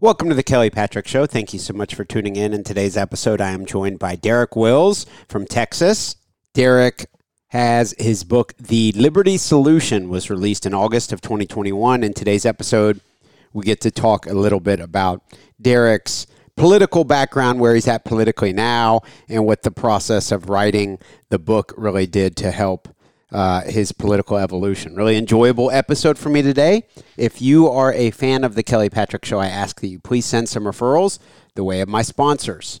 Welcome to the Kelly Patrick Show. Thank you so much for tuning in. In today's episode, I am joined by Derek Wills from Texas. Derek has his book, The Liberty Solution, was released in August of 2021. In today's episode, we get to talk a little bit about Derek's political background, where he's at politically now, and what the process of writing the book really did to help uh, his political evolution. Really enjoyable episode for me today. If you are a fan of the Kelly Patrick Show, I ask that you please send some referrals the way of my sponsors.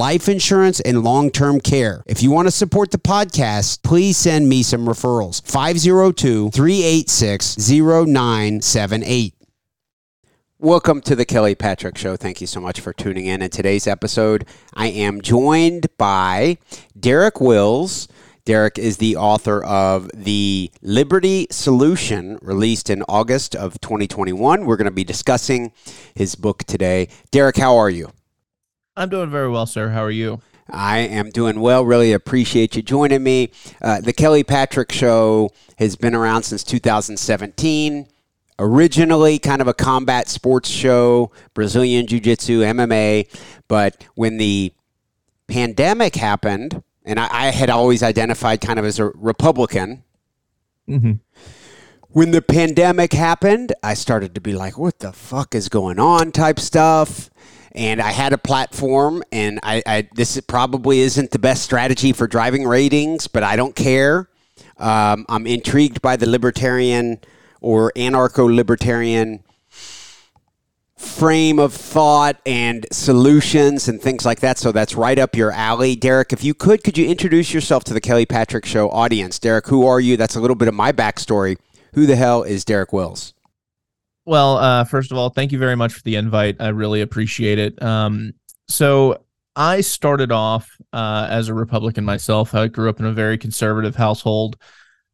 life insurance and long term care. If you want to support the podcast, please send me some referrals. 502 386 0978. Welcome to the Kelly Patrick Show. Thank you so much for tuning in. In today's episode, I am joined by Derek Wills. Derek is the author of The Liberty Solution, released in August of 2021. We're going to be discussing his book today. Derek, how are you? I'm doing very well, sir. How are you? I am doing well. Really appreciate you joining me. Uh, the Kelly Patrick Show has been around since 2017. Originally, kind of a combat sports show, Brazilian Jiu Jitsu, MMA. But when the pandemic happened, and I, I had always identified kind of as a Republican. Mm-hmm. When the pandemic happened, I started to be like, what the fuck is going on type stuff. And I had a platform, and I, I this probably isn't the best strategy for driving ratings, but I don't care. Um, I'm intrigued by the libertarian or anarcho libertarian frame of thought and solutions and things like that. So that's right up your alley. Derek, if you could, could you introduce yourself to the Kelly Patrick Show audience? Derek, who are you? That's a little bit of my backstory. Who the hell is Derek Wills? Well, uh, first of all, thank you very much for the invite. I really appreciate it. Um, so I started off uh, as a Republican myself. I grew up in a very conservative household.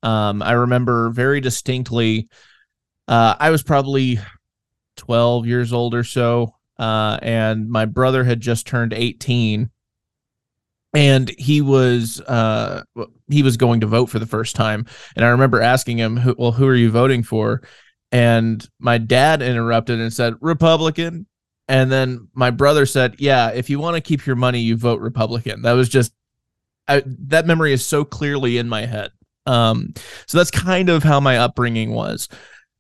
Um, I remember very distinctly. Uh, I was probably 12 years old or so. Uh, and my brother had just turned 18 and he was uh, he was going to vote for the first time and i remember asking him well who are you voting for and my dad interrupted and said republican and then my brother said yeah if you want to keep your money you vote republican that was just I, that memory is so clearly in my head um, so that's kind of how my upbringing was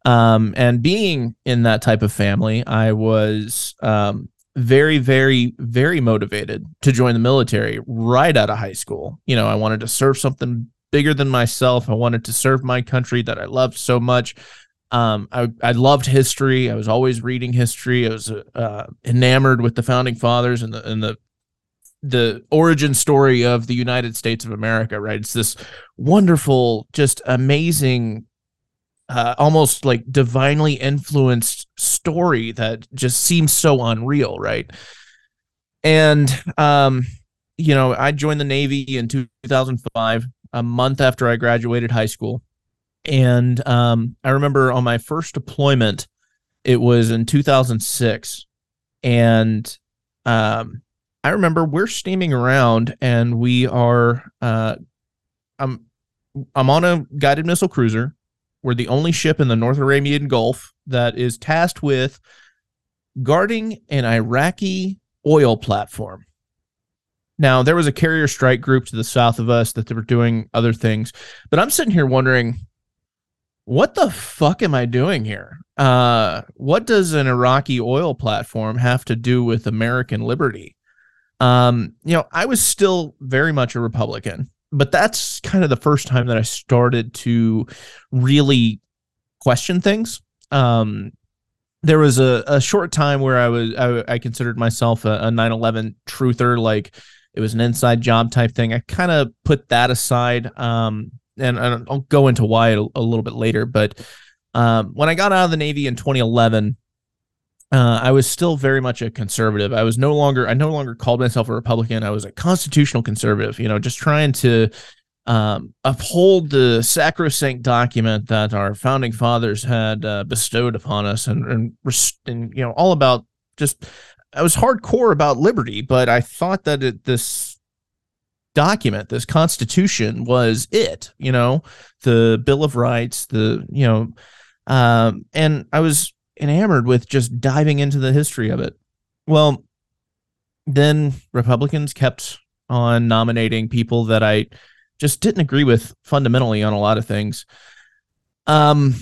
um, and being in that type of family, I was um, very, very, very motivated to join the military right out of high school. You know, I wanted to serve something bigger than myself. I wanted to serve my country that I loved so much. Um, I, I loved history. I was always reading history. I was uh, enamored with the founding fathers and the and the the origin story of the United States of America. Right? It's this wonderful, just amazing uh, almost like divinely influenced story that just seems so unreal, right? And um, you know, I joined the Navy in 2005. a month after I graduated high school. And um, I remember on my first deployment, it was in 2006. And um, I remember we're steaming around and we are, uh, I'm, I'm on a guided missile cruiser. We're the only ship in the North Arabian Gulf that is tasked with guarding an Iraqi oil platform. Now, there was a carrier strike group to the south of us that they were doing other things, but I'm sitting here wondering, what the fuck am I doing here? Uh, what does an Iraqi oil platform have to do with American liberty? Um, you know, I was still very much a Republican, but that's kind of the first time that I started to really question things. Um, there was a, a short time where I was I, I considered myself a, a 9/11 truther, like it was an inside job type thing. I kind of put that aside, um, and, I'll go into why a, a little bit later. But um, when I got out of the Navy in 2011, uh, I was still very much a conservative. I was no longer I no longer called myself a Republican. I was a constitutional conservative. You know, just trying to um, uphold the sacrosanct document that our founding fathers had uh, bestowed upon us, and, and and you know all about just I was hardcore about liberty, but I thought that it, this document, this Constitution, was it. You know, the Bill of Rights, the you know, um, and I was enamored with just diving into the history of it. Well, then Republicans kept on nominating people that I just didn't agree with fundamentally on a lot of things. Um,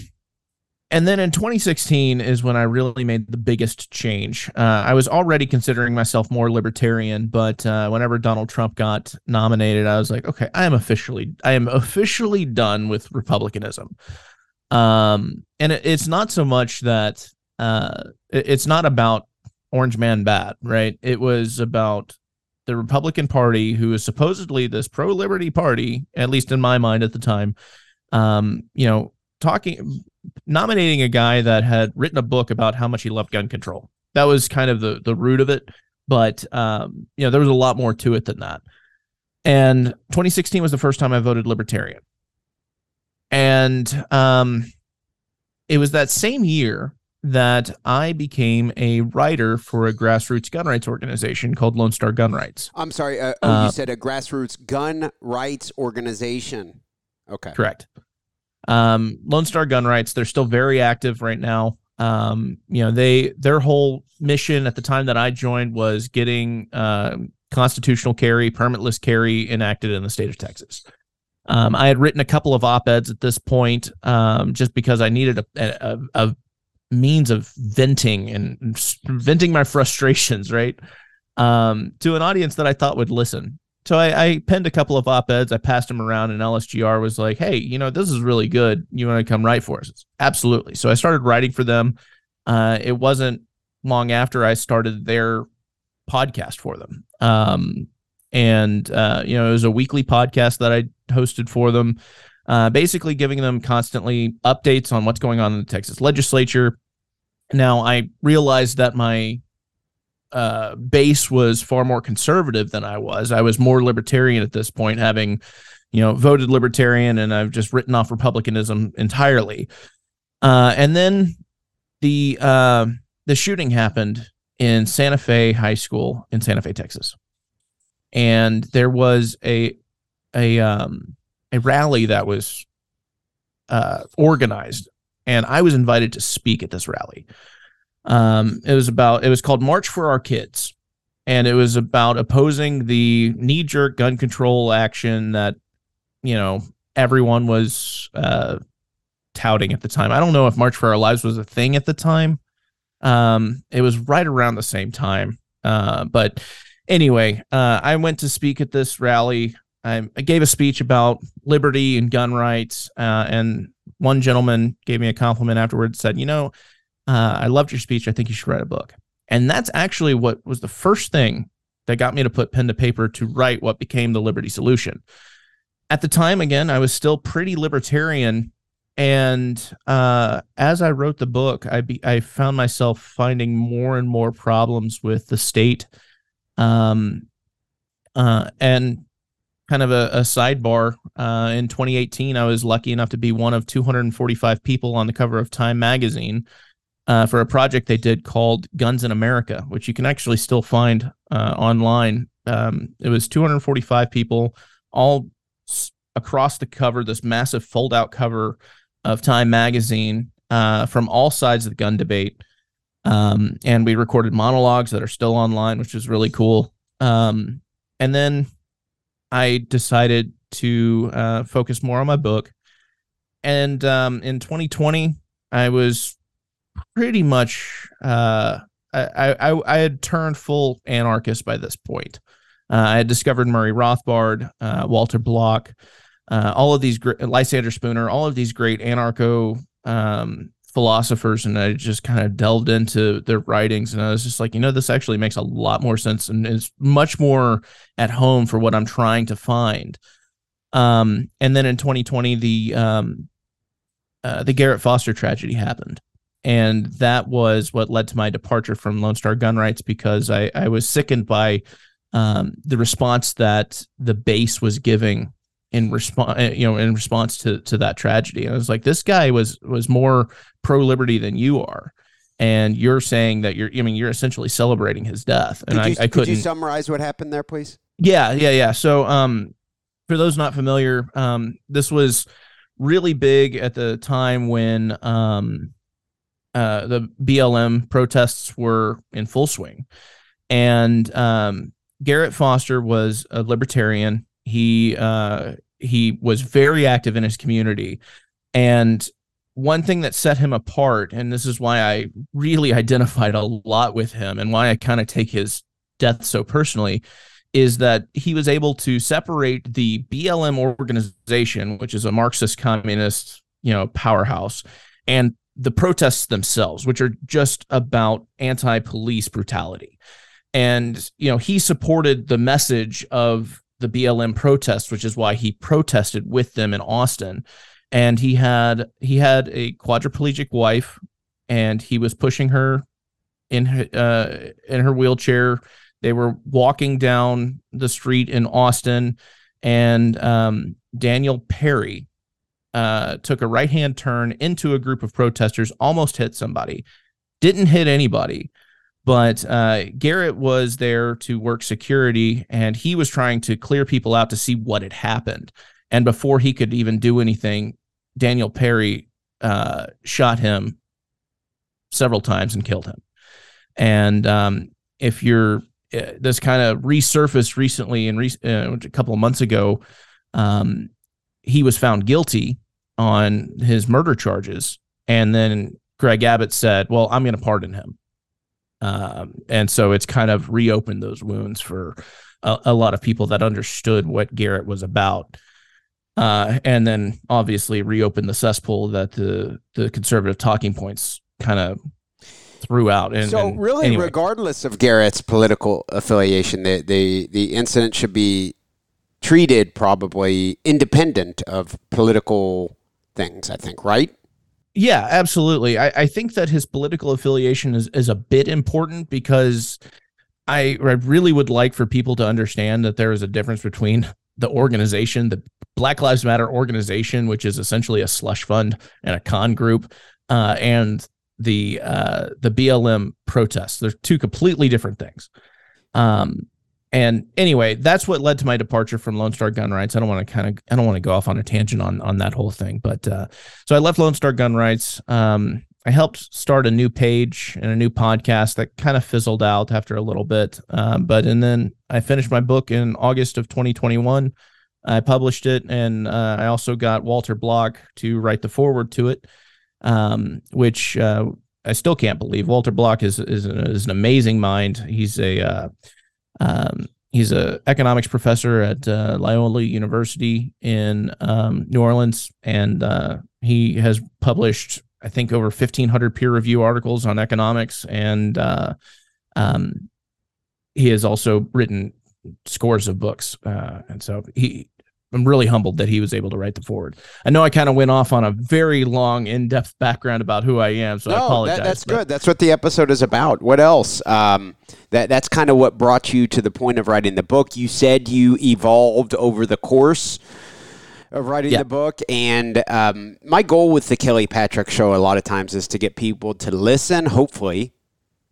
and then in 2016 is when I really made the biggest change. Uh, I was already considering myself more libertarian, but uh, whenever Donald Trump got nominated, I was like, okay, I am officially, I am officially done with republicanism. Um, and it, it's not so much that uh, it, it's not about Orange Man bad, right? It was about the Republican Party, who is supposedly this pro liberty party, at least in my mind at the time, um, you know, talking, nominating a guy that had written a book about how much he loved gun control. That was kind of the the root of it, but um, you know, there was a lot more to it than that. And 2016 was the first time I voted Libertarian, and um, it was that same year that I became a writer for a grassroots gun rights organization called Lone Star Gun Rights. I'm sorry. Uh, oh, uh, you said a grassroots gun rights organization. Okay. Correct. Um, Lone Star Gun Rights, they're still very active right now. Um, you know, they their whole mission at the time that I joined was getting uh, constitutional carry, permitless carry enacted in the state of Texas. Um, I had written a couple of op eds at this point, um, just because I needed a, a, a means of venting and venting my frustrations, right? Um, to an audience that I thought would listen. So I, I penned a couple of op eds. I passed them around, and LSGR was like, "Hey, you know, this is really good. You want to come write for us?" Absolutely. So I started writing for them. Uh, it wasn't long after I started their podcast for them. Um, and uh, you know, it was a weekly podcast that I hosted for them uh, basically giving them constantly updates on what's going on in the Texas legislature. Now, I realized that my uh, base was far more conservative than I was. I was more libertarian at this point, having, you know, voted libertarian, and I've just written off republicanism entirely. Uh, and then the uh, the shooting happened in Santa Fe High School in Santa Fe, Texas, and there was a a um, a rally that was uh, organized, and I was invited to speak at this rally. Um, it was about it was called March for Our Kids, and it was about opposing the knee jerk gun control action that you know everyone was uh, touting at the time. I don't know if March for Our Lives was a thing at the time. Um, it was right around the same time, uh, but anyway, uh, I went to speak at this rally. I, gave a speech about liberty and gun rights, uh, and one gentleman gave me a compliment afterwards. Said, "You know, uh, I loved your speech. I think you should write a book." And that's actually what was the first thing that got me to put pen to paper to write what became the Liberty Solution. At the time, again, I was still pretty libertarian, and uh, as I wrote the book, I be, I found myself finding more and more problems with the state, um, uh, and kind of a, a sidebar. Uh, in 2018, I was lucky enough to be one of 245 people on the cover of Time magazine uh, for a project they did called Guns in America, which you can actually still find uh, online. Um, it was 245 people, all s- across the cover, this massive fold out cover of Time magazine uh, from all sides of the gun debate. Um, and we recorded monologues that are still online, which is really cool. Um, and then I decided to uh, focus more on my book. And um, in 2020, I was pretty much uh, I, I I had turned full anarchist by this point. Uh, I had discovered Murray Rothbard, uh, Walter Block, uh, all of these great Lysander Spooner, all of these great anarcho um, philosophers, and I just kind of delved into their writings, and I was just like, you know, this actually makes a lot more sense and is much more at home for what I'm trying to find. Um, and then in 2020, the um, uh, the Garrett Foster tragedy happened, and that was what led to my departure from Lone Star Gun Rights because I, I was sickened by um, the response that the base was giving in response, you know, in response to to that tragedy. And I was like, this guy was was more pro liberty than you are, and you're saying that you're, I mean, you're essentially celebrating his death. And could you, I, I couldn't. Could you summarize what happened there, please? Yeah, yeah, yeah. So, um, for those not familiar, um, this was really big at the time when um uh, the BLM protests were in full swing, and um, Garrett Foster was a libertarian. He uh, he was very active in his community, and one thing that set him apart, and this is why I really identified a lot with him, and why I kind of take his death so personally, is that he was able to separate the BLM organization, which is a Marxist communist, you know, powerhouse, and the protests themselves, which are just about anti police brutality. And, you know, he supported the message of the BLM protests, which is why he protested with them in Austin. And he had he had a quadriplegic wife, and he was pushing her in uh, in her wheelchair. They were walking down the street in Austin, and um, Daniel Perry, uh, took a right hand turn into a group of protesters, almost hit somebody, didn't hit anybody. But uh, Garrett was there to work security and he was trying to clear people out to see what had happened. And before he could even do anything, Daniel Perry uh, shot him several times and killed him. And um, if you're uh, this kind of resurfaced recently and re- uh, a couple of months ago, um, he was found guilty on his murder charges. And then Greg Abbott said, Well, I'm going to pardon him. Um, and so it's kind of reopened those wounds for a, a, lot of people that understood what Garrett was about. Uh, and then obviously reopened the cesspool that the the conservative talking points kind of threw out. And so, and really, anyway. regardless of Garrett's political affiliation, the the the incident should be treated probably independent of political things, I think, right? Yeah, absolutely. I, I think that his political affiliation is, is a bit important because I, I really would like for people to understand that there is a difference between the organization, the Black Lives Matter organization, which is essentially a slush fund and a con group, uh, and the uh, the BLM protests. They're two completely different things. Um, and anyway, that's what led to my departure from Lone Star Gun Rights. I don't want to kind of I don't want to go off on a tangent on on that whole thing, but uh, so I left Lone Star Gun Rights. Um, I helped start a new page and a new podcast that kind of fizzled out after a little bit. Um, but and then I finished my book in August of 2021. I published it, and uh, I also got Walter Block to write the foreword to it, um, which uh, I still can't believe. Walter Block is is, is an amazing mind. He's a uh, um, he's an economics professor at uh, Loyola University in um, New Orleans, and uh, he has published, I think, over 1,500 peer review articles on economics, and uh, um, he has also written scores of books. Uh, and so he, I'm really humbled that he was able to write the foreword. I know I kind of went off on a very long, in depth background about who I am, so no, I apologize. That, that's but. good. That's what the episode is about. What else? Um, that that's kind of what brought you to the point of writing the book. You said you evolved over the course of writing yeah. the book. And um, my goal with the Kelly Patrick Show a lot of times is to get people to listen, hopefully,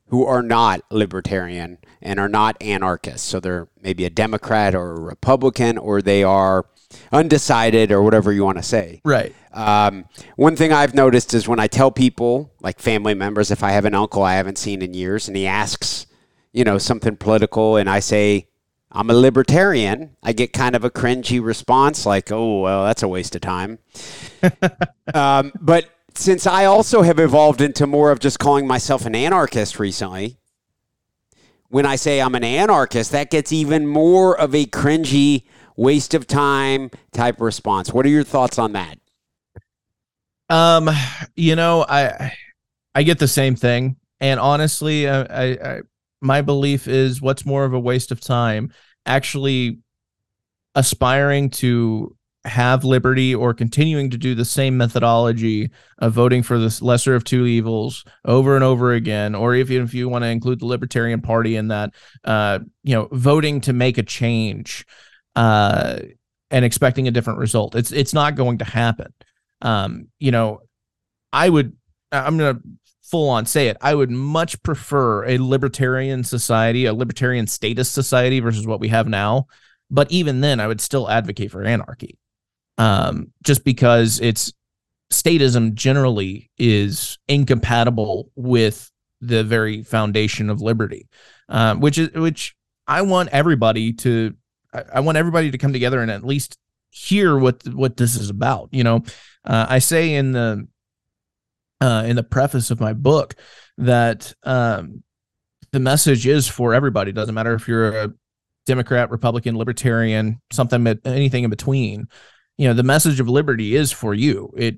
who are not libertarian and are not anarchists. So they're maybe a Democrat or a Republican, or they are undecided or whatever you want to say. Right. Um, one thing I've noticed is when I tell people, like family members, if I have an uncle I haven't seen in years and he asks, you know, something political, and I say, I'm a libertarian, I get kind of a cringy response like, oh, well, that's a waste of time. um, but since I also have evolved into more of just calling myself an anarchist recently, when I say I'm an anarchist, that gets even more of a cringy, waste of time type response. What are your thoughts on that? Um, you know, I I get the same thing, and honestly, I, I, I my belief is what's more of a waste of time actually aspiring to have liberty or continuing to do the same methodology of voting for this lesser of two evils over and over again or even if you want to include the libertarian party in that uh, you know voting to make a change uh, and expecting a different result it's it's not going to happen um, you know i would i'm to full on say it. I would much prefer a libertarian society, a libertarian statist society versus what we have now. But even then, I would still advocate for anarchy, um, just because it's statism generally is incompatible with the very foundation of liberty, um, which is which I want everybody to. I, I want everybody to come together and at least hear what what this is about. You know, uh, I say in the uh, in the preface of my book that um, the message is for everybody. It doesn't matter if you're a Democrat, Republican, Libertarian, something, anything in between. You know, the message of liberty is for you. It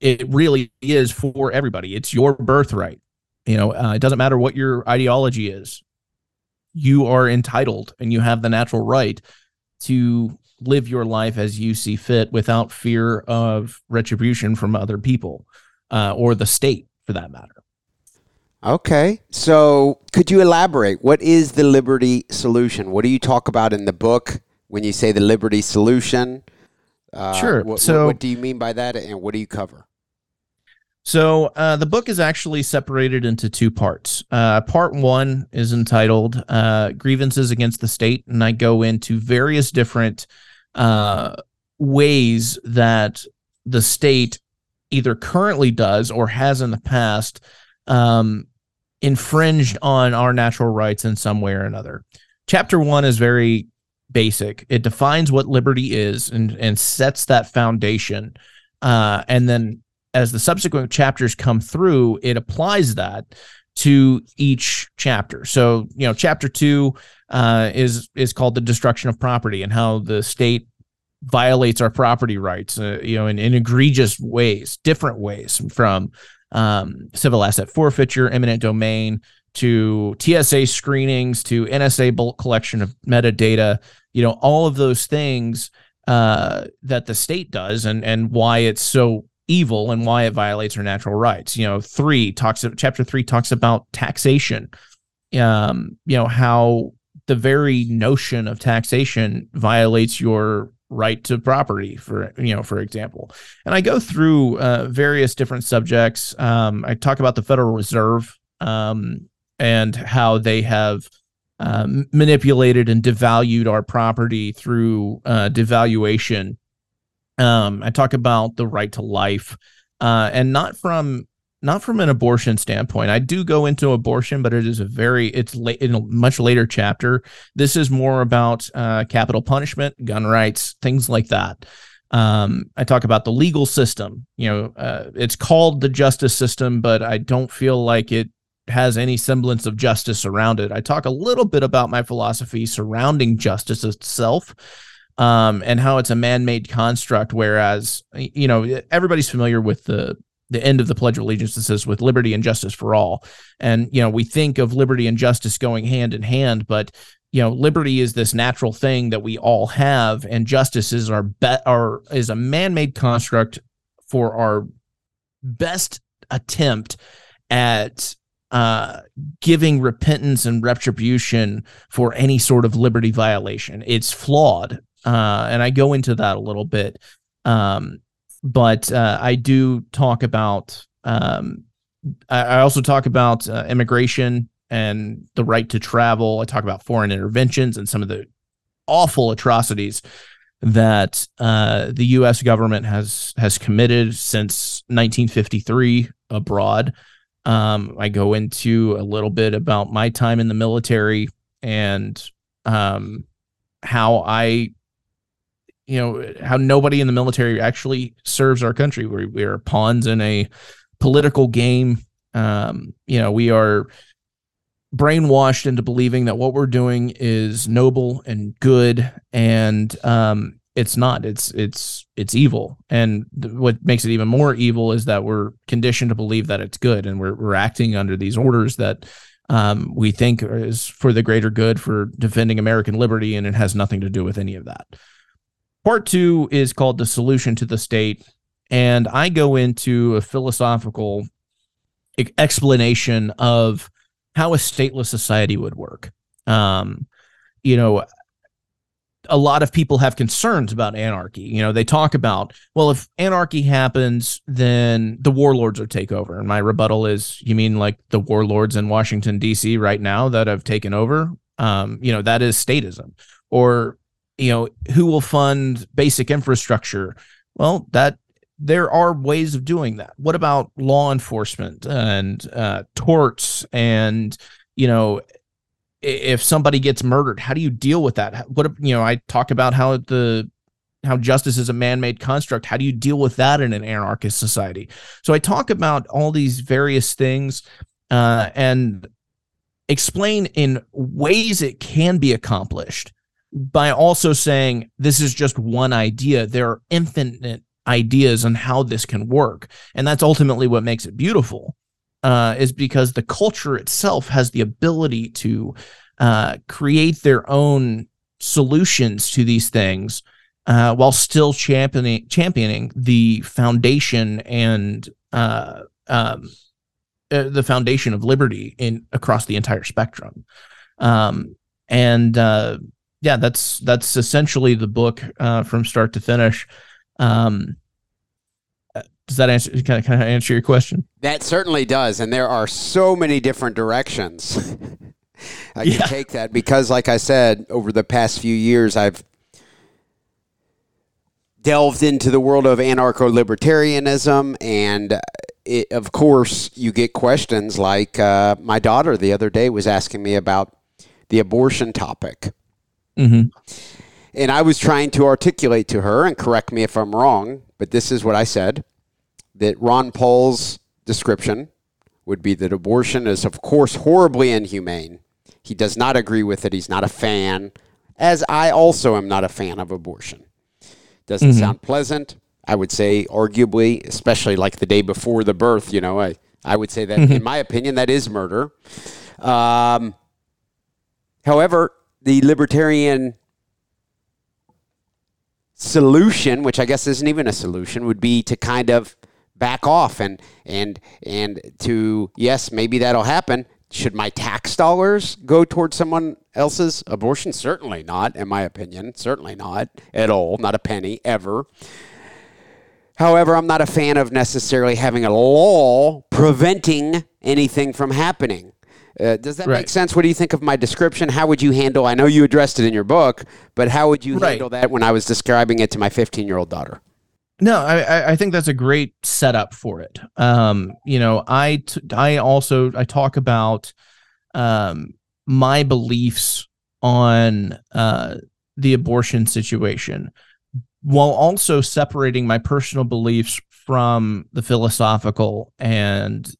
it really is for everybody. It's your birthright. You know, uh, it doesn't matter what your ideology is. You are entitled, and you have the natural right to live your life as you see fit without fear of retribution from other people uh, or the state for that matter. Okay. So could you elaborate? What is the Liberty Solution? What do you talk about in the book when you say the Liberty Solution? Uh, sure. What, so, what do you mean by that, and what do you cover? So uh, the book is actually separated into two parts. Uh, part one is entitled uh, "Grievances Against the State," and I go into various different uh, ways that the state either currently does or has in the past um, infringed on our natural rights in some way or another. Chapter one is very basic. It defines what liberty is and and sets that foundation. Uh, and then as the subsequent chapters come through, it applies that to each chapter. So you know, chapter two uh, is is called the destruction of property and how the state violates our property rights, uh, you know, in, in egregious ways, different ways from um, civil asset forfeiture, eminent domain, to TSA screenings, to NSA bulk collection of metadata, you know, all of those things uh, that the state does and and why it's so evil and why it violates our natural rights. You know, three talks chapter three talks about taxation. Um, you know, how the very notion of taxation violates your right to property for you know for example and i go through uh, various different subjects um, i talk about the federal reserve um, and how they have um, manipulated and devalued our property through uh, devaluation um, i talk about the right to life uh, and not from not from an abortion standpoint. I do go into abortion, but it is a very it's late in a much later chapter. This is more about uh, capital punishment, gun rights, things like that. Um, I talk about the legal system. You know, uh, it's called the justice system, but I don't feel like it has any semblance of justice around it. I talk a little bit about my philosophy surrounding justice itself. Um, and how it's a man-made construct, whereas you know everybody's familiar with the the end of the Pledge of Allegiance that says with liberty and justice for all. And, you know, we think of liberty and justice going hand in hand, but you know liberty is this natural thing that we all have and justice is our bet our is a man-made construct for our best attempt at uh, giving repentance and retribution for any sort of liberty violation. It's flawed, uh, and I go into that a little bit. Um, but uh, I do talk about. Um, I also talk about uh, immigration and the right to travel. I talk about foreign interventions and some of the awful atrocities that uh, the U.S. government has has committed since 1953 abroad. Um, I go into a little bit about my time in the military and um, how I, you know, how nobody in the military actually serves our country. We, we are pawns in a political game. Um, you know, we are brainwashed into believing that what we're doing is noble and good and um, it's not it's it's it's evil and th- what makes it even more evil is that we're conditioned to believe that it's good and we're, we're acting under these orders that um, we think is for the greater good for defending american liberty and it has nothing to do with any of that part two is called the solution to the state and i go into a philosophical explanation of how a stateless society would work um, you know a lot of people have concerns about anarchy. You know, they talk about, well, if anarchy happens, then the warlords will take over. And my rebuttal is, you mean like the warlords in Washington, D.C. right now that have taken over? Um, you know, that is statism. Or, you know, who will fund basic infrastructure? Well, that there are ways of doing that. What about law enforcement and uh, torts and, you know, if somebody gets murdered how do you deal with that what you know i talk about how the how justice is a man-made construct how do you deal with that in an anarchist society so i talk about all these various things uh, and explain in ways it can be accomplished by also saying this is just one idea there are infinite ideas on how this can work and that's ultimately what makes it beautiful uh, is because the culture itself has the ability to uh, create their own solutions to these things uh, while still championing championing the foundation and uh, um, uh, the foundation of liberty in across the entire spectrum. Um, and uh, yeah, that's that's essentially the book uh, from start to finish. Um, does that answer kind of, kind of answer your question? That certainly does, and there are so many different directions I yeah. can take that because, like I said, over the past few years, I've delved into the world of anarcho libertarianism, and it, of course, you get questions like uh, my daughter the other day was asking me about the abortion topic. Mm-hmm. And I was trying to articulate to her, and correct me if I'm wrong, but this is what I said that Ron Paul's description would be that abortion is, of course, horribly inhumane. He does not agree with it. He's not a fan, as I also am not a fan of abortion. Doesn't mm-hmm. sound pleasant. I would say, arguably, especially like the day before the birth, you know, I, I would say that, in my opinion, that is murder. Um, however, the libertarian solution, which I guess isn't even a solution, would be to kind of back off and and and to yes, maybe that'll happen. Should my tax dollars go towards someone else's abortion? Certainly not, in my opinion. Certainly not at all. Not a penny ever. However, I'm not a fan of necessarily having a law preventing anything from happening. Uh, does that right. make sense? What do you think of my description? How would you handle? I know you addressed it in your book, but how would you right. handle that when I was describing it to my 15 year old daughter? No, I, I think that's a great setup for it. Um, you know, I t- I also I talk about um, my beliefs on uh, the abortion situation, while also separating my personal beliefs from the philosophical and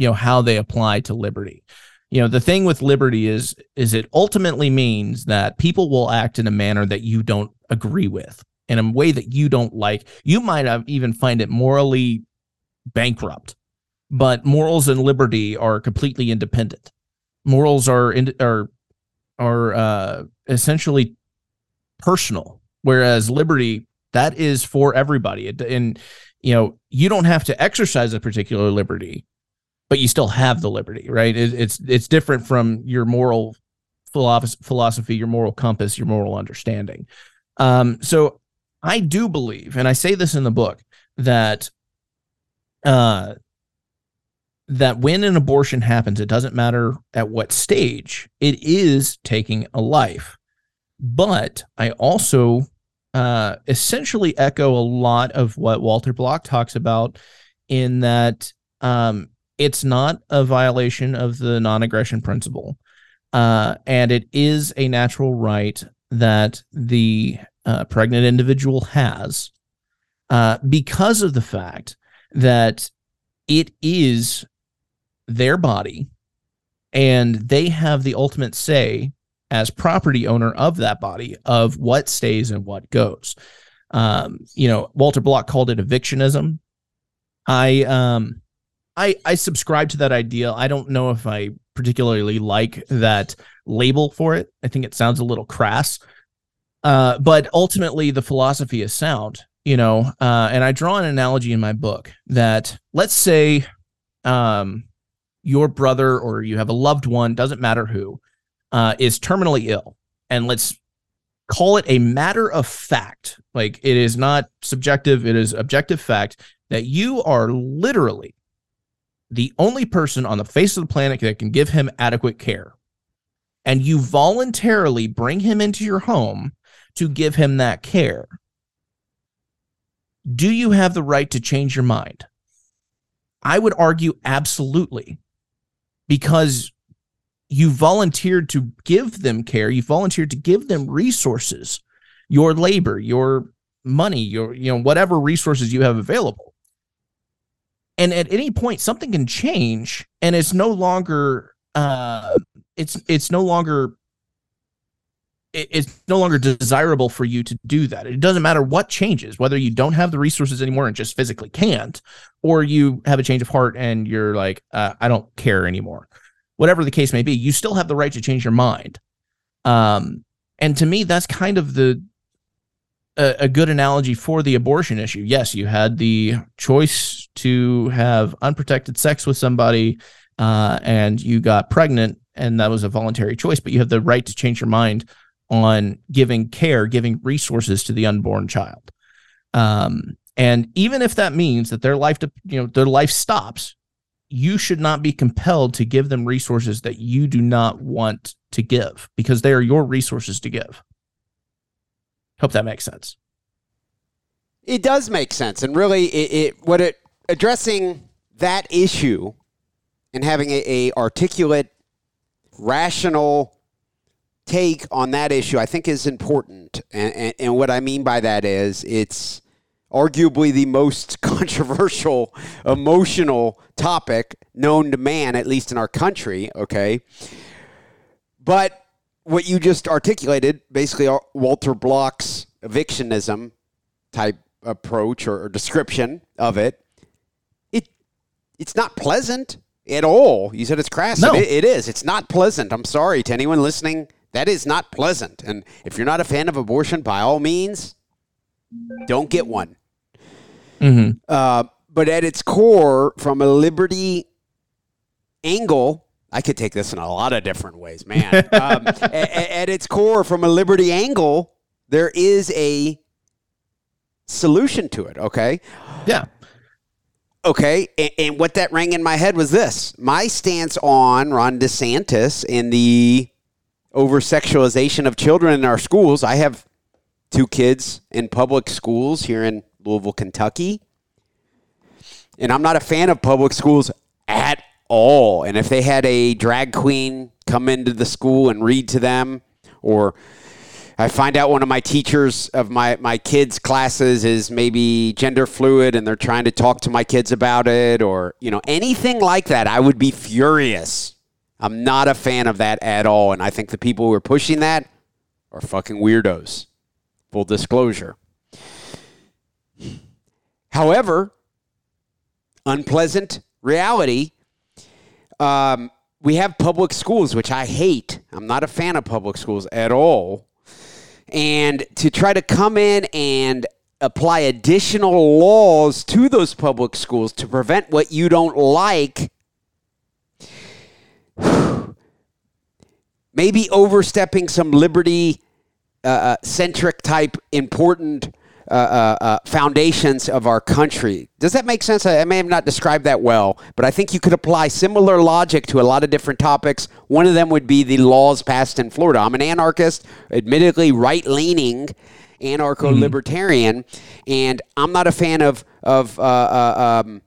you know how they apply to liberty. You know, the thing with liberty is is it ultimately means that people will act in a manner that you don't agree with in a way that you don't like. You might have even find it morally bankrupt, but morals and liberty are completely independent. Morals are in, are are uh, essentially personal, whereas liberty that is for everybody. And you know, you don't have to exercise a particular liberty, but you still have the liberty, right? It, it's it's different from your moral philosophy, your moral compass, your moral understanding. Um, so I do believe, and I say this in the book, that uh, that when an abortion happens, it doesn't matter at what stage, it is taking a life. But I also uh, essentially echo a lot of what Walter Block talks about in that um, it's not a violation of the non aggression principle. Uh, and it is a natural right that the uh, pregnant individual has uh, because of the fact that it is their body and they have the ultimate say as property owner of that body of what stays and what goes. Um, you know, Walter Block called it evictionism. I um I I subscribe to that idea. I don't know if I particularly like that label for it. I think it sounds a little crass. Uh, but ultimately the philosophy is sound, you know, uh, and I draw an analogy in my book that let's say um your brother or you have a loved one, doesn't matter who, uh, is terminally ill. And let's call it a matter of fact. Like it is not subjective, it is objective fact that you are literally the only person on the face of the planet that can give him adequate care. And you voluntarily bring him into your home to give him that care. Do you have the right to change your mind? I would argue absolutely because you volunteered to give them care you volunteered to give them resources your labor your money your you know whatever resources you have available and at any point something can change and it's no longer uh it's it's no longer it's no longer desirable for you to do that. It doesn't matter what changes, whether you don't have the resources anymore and just physically can't, or you have a change of heart and you're like, uh, I don't care anymore. Whatever the case may be, you still have the right to change your mind. Um, and to me, that's kind of the a, a good analogy for the abortion issue. Yes, you had the choice to have unprotected sex with somebody, uh, and you got pregnant, and that was a voluntary choice. But you have the right to change your mind on giving care, giving resources to the unborn child. Um, and even if that means that their life, you know, their life stops, you should not be compelled to give them resources that you do not want to give because they are your resources to give. Hope that makes sense. It does make sense, and really, it, it what it addressing that issue and having a, a articulate, rational take on that issue, I think, is important. And, and, and, what I mean by that is it's arguably the most controversial, emotional topic known to man, at least in our country, okay? But what you just articulated, basically Walter Block's evictionism type approach or, or description of it, it it's not pleasant at all. You said it's crass. No. It, it is. It's not pleasant. I'm sorry to anyone listening that is not pleasant. And if you're not a fan of abortion, by all means, don't get one. Mm-hmm. Uh, but at its core, from a liberty angle, I could take this in a lot of different ways, man. um, at, at its core, from a liberty angle, there is a solution to it. Okay. Yeah. Okay, and, and, what that rang in my head was this: my stance on Ron DeSantis and the over sexualization of children in our schools. I have two kids in public schools here in Louisville, Kentucky. And I'm not a fan of public schools at all. And if they had a drag queen come into the school and read to them, or I find out one of my teachers of my, my kids' classes is maybe gender fluid and they're trying to talk to my kids about it, or, you know, anything like that, I would be furious. I'm not a fan of that at all. And I think the people who are pushing that are fucking weirdos. Full disclosure. However, unpleasant reality. Um, we have public schools, which I hate. I'm not a fan of public schools at all. And to try to come in and apply additional laws to those public schools to prevent what you don't like maybe overstepping some liberty uh, uh, centric type important uh, uh, uh, foundations of our country. Does that make sense? I, I, may have not described that well, but I think you could apply similar logic to a lot of different topics. One of them would be the laws passed in Florida. I'm an anarchist, admittedly right leaning anarcho libertarian, mm-hmm. and I'm not a fan of, of uh, um,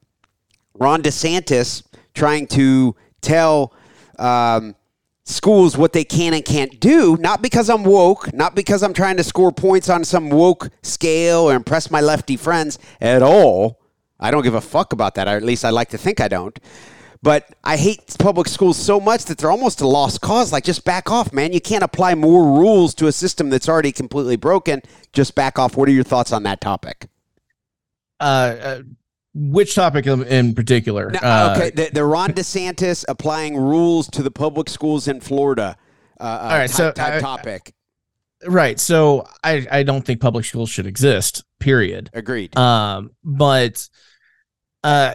Ron DeSantis trying to tell. Um, schools what they can and can't do, not because I'm woke, not because I'm trying to score points on some woke scale or impress my lefty friends at all. I don't give a fuck about that, or at least I like to think I don't. But I hate public schools so much that they're almost a lost cause. Like, just back off, man. You can't apply more rules to a system that's already completely broken. Just back off. What are your thoughts on that topic? Uh, uh which topic in particular? uh, okay, the, the, Ron DeSantis applying rules to the public schools in Florida. Uh, uh all right, type, so type topic. Right. So I I don't think public schools should exist. Period. Agreed. Um, but uh,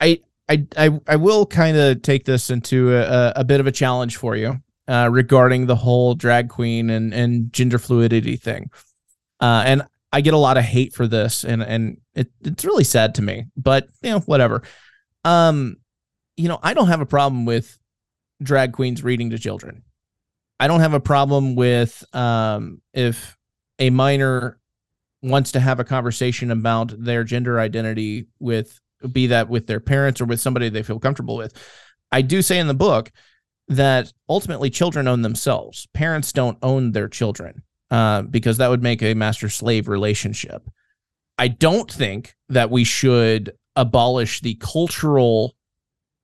I I I I will kind of take this into a, a bit of a challenge for you uh, regarding the whole drag queen and and gender fluidity thing. Uh, and I get a lot of hate for this, and and it, it's really sad to me. But you know, whatever. Um, you know, I don't have a problem with drag queens reading to children. I don't have a problem with um, if a minor wants to have a conversation about their gender identity with be that with their parents or with somebody they feel comfortable with. I do say in the book that ultimately children own themselves. Parents don't own their children uh, because that would make a master slave relationship. I don't think that we should abolish the cultural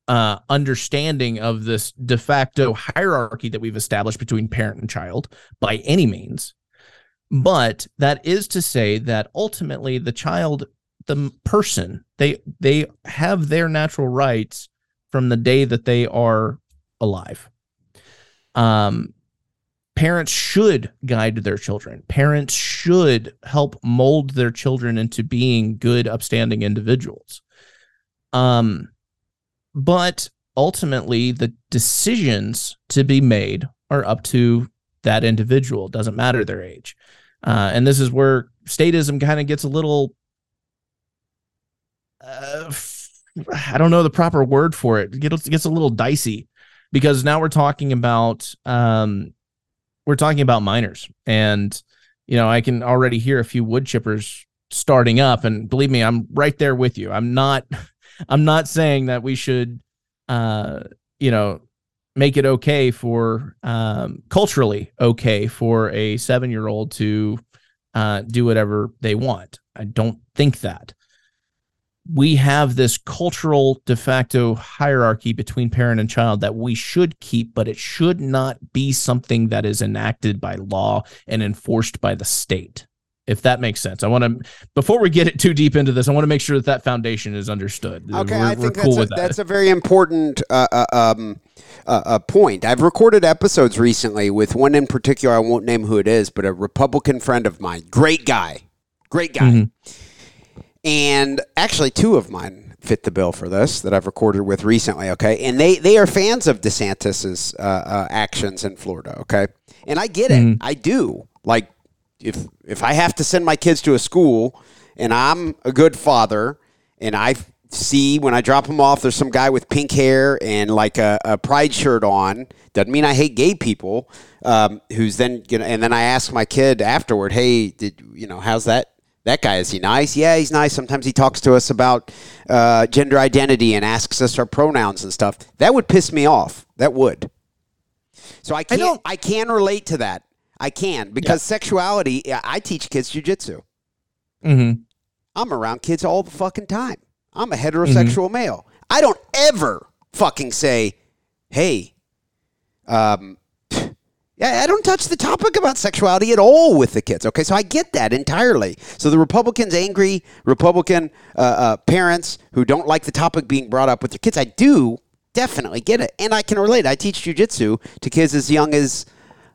uh, understanding of this de facto hierarchy that we've established between parent and child by any means. But that is to say that ultimately the child, the person, they they have their natural rights from the day that they are alive. Um, parents should guide their children. Parents should help mold their children into being good, upstanding individuals. Um, but ultimately, the decisions to be made are up to that individual. It doesn't matter their age. Uh, and this is where statism kind of gets a little. Uh, I don't know the proper word for it. It gets, a little dicey because now we're talking about um, we're talking about minors and you know i can already hear a few wood chippers starting up. And believe me i'm right there with you. I'm not i'm not saying that we should uh you know make it okay for um culturally okay for a 7 year old to uh do whatever they want. I don't think that we have this cultural de facto hierarchy between parent and child that we should keep, but it should not be something that is enacted by law and enforced by the state. If that makes sense, I want to before we get it too deep into this, I want to make sure that that foundation is understood. Okay, we're, I think cool that's, a, that. that's, a, very important uh, uh, um, uh, uh, point. I've recorded episodes recently with one in particular. I won't name who it is, but a Republican friend of mine, great guy, great guy. Mm-hmm and actually two of mine fit the bill for this that I've recorded with recently. Okay, and they they are fans of DeSantis's uh, uh, actions in Florida. Okay, and I get it, mm-hmm. I do. Like if if I have to send my kids to a school and I'm a good father and I see when I drop them off, there's some guy with pink hair and like a, a pride shirt on. Doesn't mean I hate gay people. Um, who's then you know, and then I ask my kid afterward, hey, did you know how's that that guy is he nice? Yeah, he's nice. Sometimes he talks to us about uh, gender identity and asks us our pronouns and stuff. That would piss me off. That would. So I can't. I, I can relate to that. I can because yeah. sexuality. I teach kids jujitsu. Mm-hmm. I'm around kids all the fucking time. I'm a heterosexual mm-hmm. male. I don't ever fucking say, "Hey, um, I don't touch the topic about sexuality at all with the kids. Okay, so I get that entirely. So the Republicans, angry Republican uh, uh, parents who don't like the topic being brought up with their kids, I do definitely get it, and I can relate. I teach jujitsu to kids as young as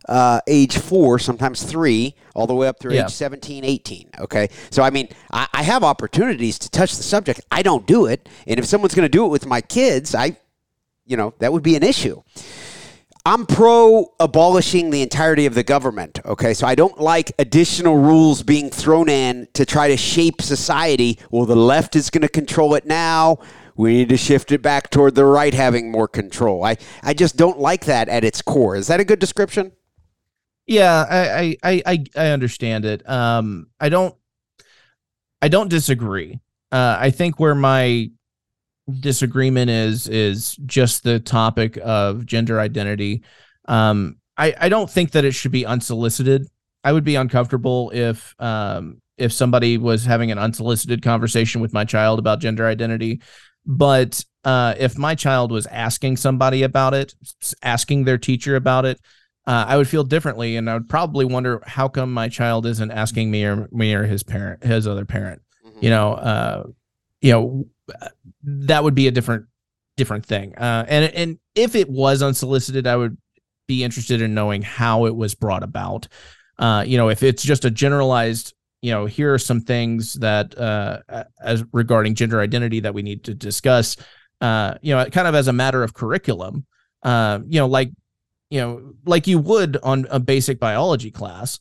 uh, age four, sometimes three, all the way up through Yeah. age 17, 18. Okay. So, I mean, I, I have opportunities to touch the subject. I don't do it. And if someone's going to do it with my kids, I, you know, that would be an issue. I'm pro abolishing the entirety of the government. Okay. So I don't like additional rules being thrown in to try to shape society. Well, the left is going to control it now. We need to shift it back toward the right having more control. I, I just don't like that at its core. Is that a good description? Yeah, I I I I, understand it. Um, I don't I don't disagree. Uh, I think where my disagreement is is just the topic of gender identity. Um, I I don't think that it should be unsolicited. I would be uncomfortable if um if somebody was having an unsolicited conversation with my child about gender identity. But uh, if my child was asking somebody about it, asking their teacher about it, uh, I would feel differently, and I would probably wonder how come my child isn't asking me or me or his parent, his other parent. You know, uh, you know, that would be a different different thing. Uh, and and if it was unsolicited, I would be interested in knowing how it was brought about. Uh, you know, if it's just a generalized, you know, here are some things that uh, as regarding gender identity that we need to discuss. Uh, you know, kind of as a matter of curriculum. Uh, you know, like you know, like you would on a basic biology class.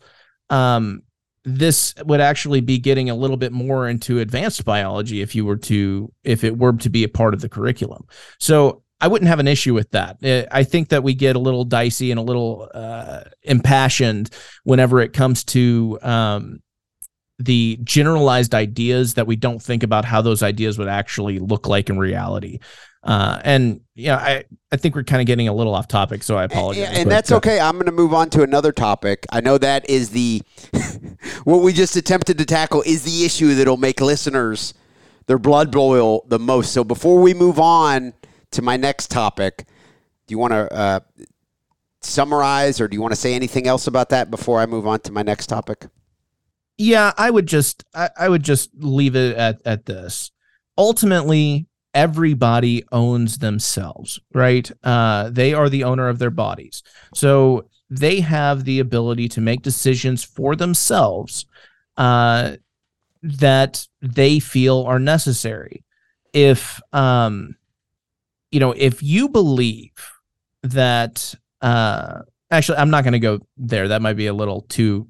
Um, this would actually be getting a little bit more into advanced biology if you were to if it were to be a part of the curriculum. So I wouldn't have an issue with that. Uh, I think that we get a little dicey and a little uh, impassioned whenever it comes to um, the generalized ideas that we don't think about how those ideas would actually look like in reality. Uh, and yeah, I I think we're kind of getting a little off topic, so I apologize. And, and that's uh, okay. I'm going to move on to another topic. I know that is the what we just attempted to tackle is the issue that'll make listeners their blood boil the most. So before we move on to my next topic, do you want to uh, summarize or do you want to say anything else about that before I move on to my next topic? Yeah, I would just I, I would just leave it at at this. Ultimately, everybody owns themselves, right? Uh, they are the owner of their bodies, so they have the ability to make decisions for themselves uh, that they feel are necessary. If um, you know, if you believe that uh, actually, I'm not going to go there. That might be a little too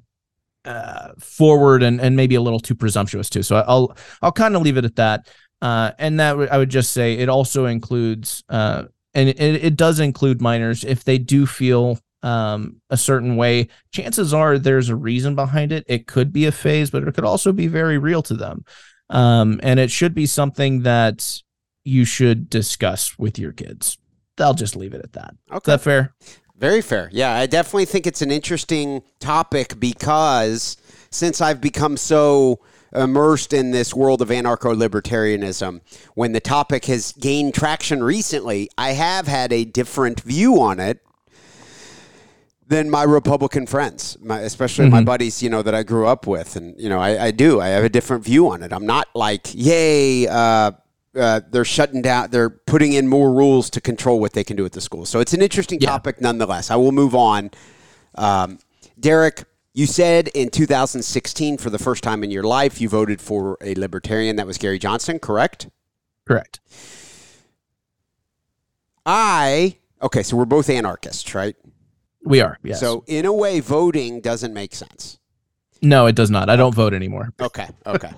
uh, forward and, and maybe a little too presumptuous too. So I'll I'll kind of leave it at that. Uh, and that w- I would just say it also includes uh, and it, it does include minors if they do feel um, a certain way. Chances are there's a reason behind it. It could be a phase, but it could also be very real to them. Um, and it should be something that you should discuss with your kids. I'll just leave it at that. Okay. that fair? Very fair. Yeah, I definitely think it's an interesting topic because since I've become so immersed in this world of anarcho libertarianism, when the topic has gained traction recently, I have had a different view on it than my Republican friends, my, especially my buddies, you know, that I grew up with. And, you know, I, I do. I have a different view on it. I'm not like, yay, uh, uh, they're shutting down, they're putting in more rules to control what they can do at the school. So it's an interesting Yeah. topic nonetheless. I will move on. Um, Derek, you said in 2016, for the first time in your life, you voted for a libertarian. That was Gary Johnson, correct? Correct. I, okay, so we're both anarchists, right? We are. Yes. So in a way, voting doesn't make sense. no, it does not. I don't vote anymore. Okay, okay.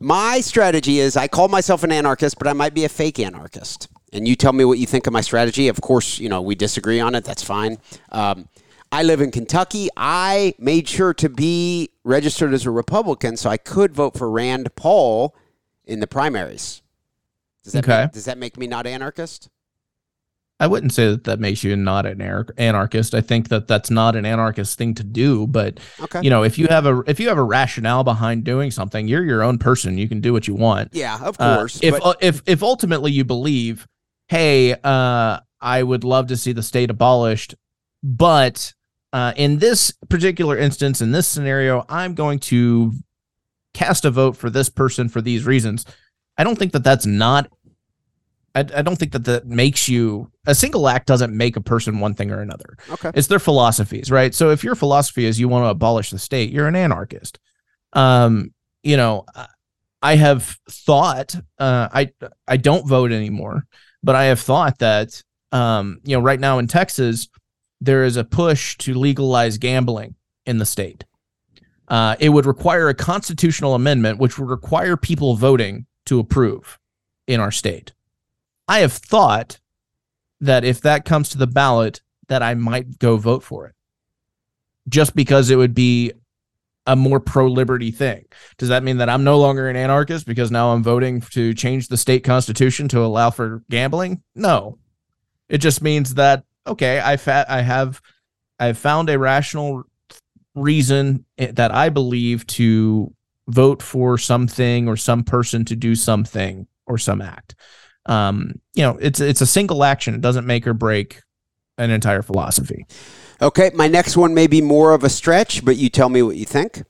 my strategy is I call myself an anarchist, but I might be a fake anarchist. And you tell me what you think of my strategy. Of course, you know, we disagree on it. That's fine. Um, I live in Kentucky. I made sure to be registered as a Republican so I could vote for Rand Paul in the primaries. Does that, Okay. make, does that make me not anarchist? I wouldn't say that that makes you not an anarchist. I think that that's not an anarchist thing to do. But Okay. you know, if you have a if you have a rationale behind doing something, you're your own person. You can do what you want. yeah, of Uh, course. if but- uh, if if ultimately you believe, hey, uh, I would love to see the state abolished, but uh, in this particular instance, in this scenario, I'm going to cast a vote for this person for these reasons. I don't think that that's not I, I don't think that that makes you a single act doesn't make a person one thing or another. Okay. It's their philosophies, right? So if your philosophy is you want to abolish the state, you're an anarchist. Um, you know, I have thought uh, I I don't vote anymore, but I have thought that um, you know right now in Texas there is a push to legalize gambling in the state. Uh, it would require a constitutional amendment, which would require people voting to approve in our state. I have thought that if that comes to the ballot, that I might go vote for it, just because it would be a more pro liberty thing. Does that mean that I'm no longer an anarchist because now I'm voting to change the state constitution to allow for gambling? No. It just means that okay, I fa- I have I've found a rational reason that I believe to vote for something or some person to do something or some act. Um, you know, it's it's a single action. It doesn't make or break an entire philosophy. Okay, my next one may be more of a stretch, but you tell me what you think.